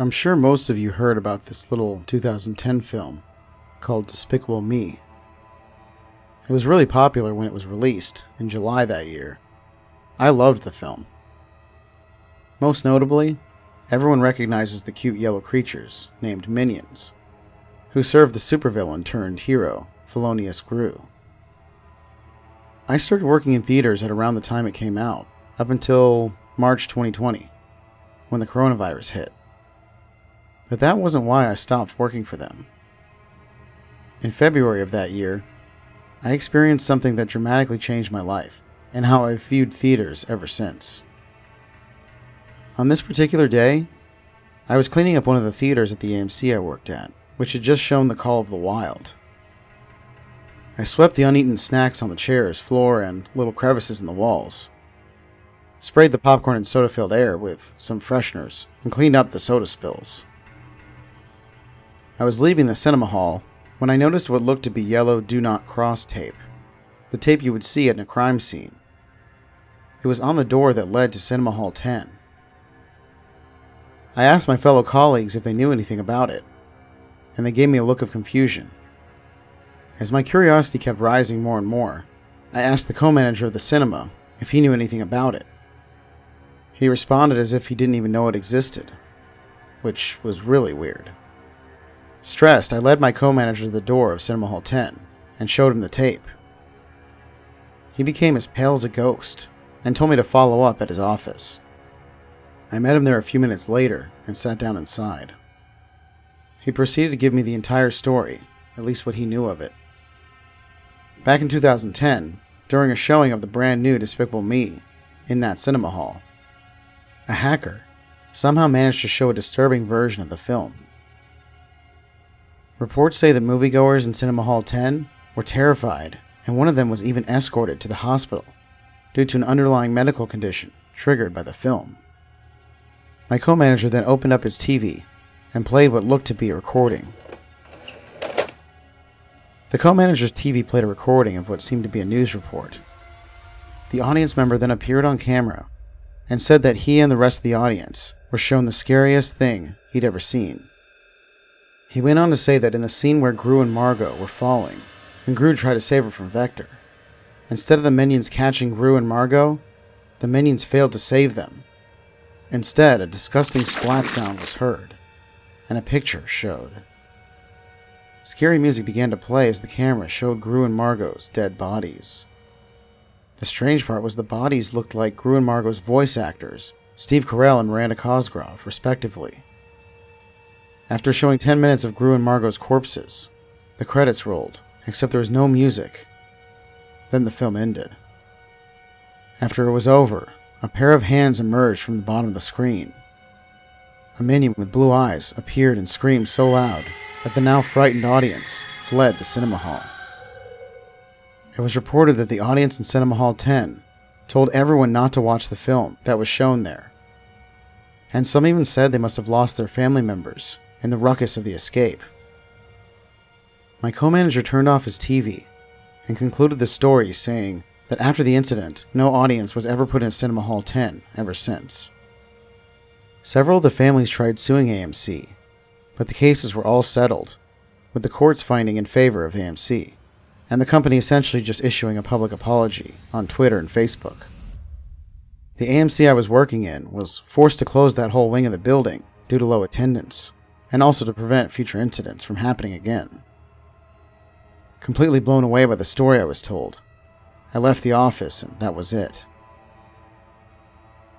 I'm sure most of you heard about this little 2010 film called Despicable Me. It was really popular when it was released in July that year. I loved the film. Most notably, everyone recognizes the cute yellow creatures named Minions, who serve the supervillain turned hero, Felonious Gru. I started working in theaters at around the time it came out, up until March 2020, when the coronavirus hit. But that wasn't why I stopped working for them. In February of that year, I experienced something that dramatically changed my life and how I've viewed theaters ever since. On this particular day, I was cleaning up one of the theaters at the AMC I worked at, which had just shown The Call of the Wild. I swept the uneaten snacks on the chairs, floor, and little crevices in the walls, sprayed the popcorn and soda filled air with some fresheners, and cleaned up the soda spills. I was leaving the cinema hall when I noticed what looked to be yellow do not cross tape, the tape you would see at a crime scene. It was on the door that led to Cinema Hall 10. I asked my fellow colleagues if they knew anything about it, and they gave me a look of confusion. As my curiosity kept rising more and more, I asked the co manager of the cinema if he knew anything about it. He responded as if he didn't even know it existed, which was really weird. Stressed, I led my co manager to the door of Cinema Hall 10 and showed him the tape. He became as pale as a ghost and told me to follow up at his office. I met him there a few minutes later and sat down inside. He proceeded to give me the entire story, at least what he knew of it. Back in 2010, during a showing of the brand new Despicable Me in that cinema hall, a hacker somehow managed to show a disturbing version of the film. Reports say that moviegoers in Cinema Hall 10 were terrified, and one of them was even escorted to the hospital due to an underlying medical condition triggered by the film. My co manager then opened up his TV and played what looked to be a recording. The co manager's TV played a recording of what seemed to be a news report. The audience member then appeared on camera and said that he and the rest of the audience were shown the scariest thing he'd ever seen. He went on to say that in the scene where Gru and Margo were falling, and Gru tried to save her from Vector, instead of the minions catching Gru and Margo, the minions failed to save them. Instead, a disgusting splat sound was heard, and a picture showed. Scary music began to play as the camera showed Gru and Margo's dead bodies. The strange part was the bodies looked like Gru and Margo's voice actors, Steve Carell and Miranda Cosgrove, respectively. After showing 10 minutes of Gru and Margo's corpses, the credits rolled, except there was no music. Then the film ended. After it was over, a pair of hands emerged from the bottom of the screen. A minion with blue eyes appeared and screamed so loud that the now frightened audience fled the cinema hall. It was reported that the audience in Cinema Hall 10 told everyone not to watch the film that was shown there. And some even said they must have lost their family members in the ruckus of the escape. My co manager turned off his TV and concluded the story saying that after the incident, no audience was ever put in Cinema Hall 10 ever since. Several of the families tried suing AMC, but the cases were all settled, with the courts finding in favor of AMC, and the company essentially just issuing a public apology on Twitter and Facebook. The AMC I was working in was forced to close that whole wing of the building due to low attendance and also to prevent future incidents from happening again. Completely blown away by the story I was told, I left the office and that was it.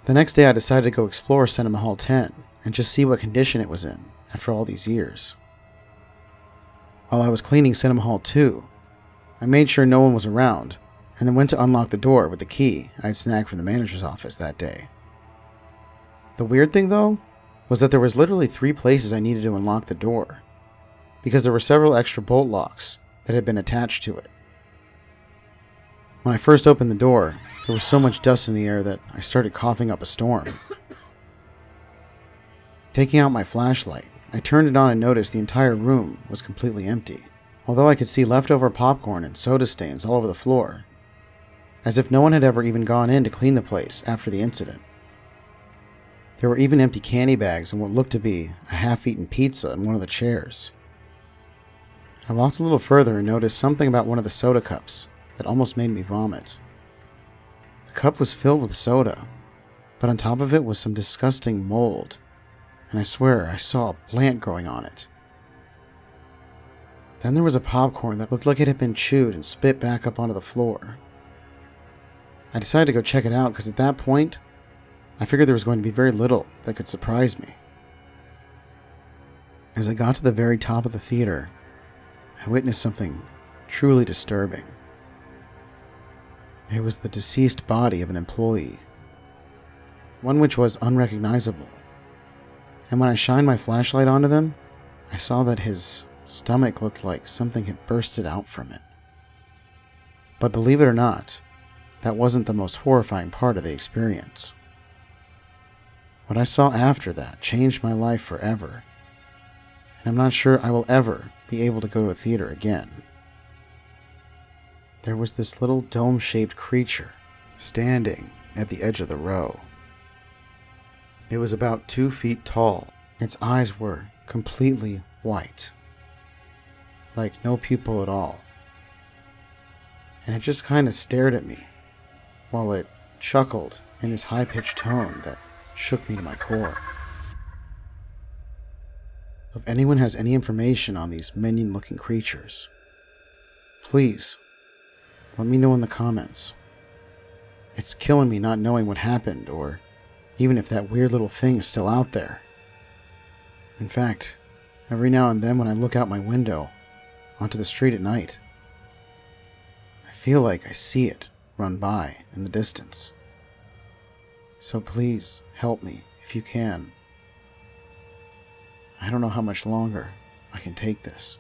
The next day, I decided to go explore Cinema Hall 10 and just see what condition it was in after all these years. While I was cleaning Cinema Hall 2, I made sure no one was around and then went to unlock the door with the key I'd snagged from the manager's office that day. The weird thing, though, was that there was literally three places I needed to unlock the door, because there were several extra bolt locks that had been attached to it. When I first opened the door, there was so much dust in the air that I started coughing up a storm. Taking out my flashlight, I turned it on and noticed the entire room was completely empty, although I could see leftover popcorn and soda stains all over the floor, as if no one had ever even gone in to clean the place after the incident. There were even empty candy bags and what looked to be a half eaten pizza in one of the chairs. I walked a little further and noticed something about one of the soda cups that almost made me vomit. The cup was filled with soda, but on top of it was some disgusting mold, and I swear I saw a plant growing on it. Then there was a popcorn that looked like it had been chewed and spit back up onto the floor. I decided to go check it out because at that point, I figured there was going to be very little that could surprise me. As I got to the very top of the theater, I witnessed something truly disturbing. It was the deceased body of an employee, one which was unrecognizable. And when I shined my flashlight onto them, I saw that his stomach looked like something had bursted out from it. But believe it or not, that wasn't the most horrifying part of the experience. What I saw after that changed my life forever, and I'm not sure I will ever be able to go to a theater again. There was this little dome shaped creature standing at the edge of the row. It was about two feet tall. Its eyes were completely white, like no pupil at all. And it just kind of stared at me while it chuckled in this high pitched tone that shook me to my core. If anyone has any information on these minion looking creatures, please let me know in the comments. It's killing me not knowing what happened, or even if that weird little thing is still out there. In fact, every now and then when I look out my window onto the street at night, I feel like I see it run by in the distance. So please help me if you can. I don't know how much longer I can take this.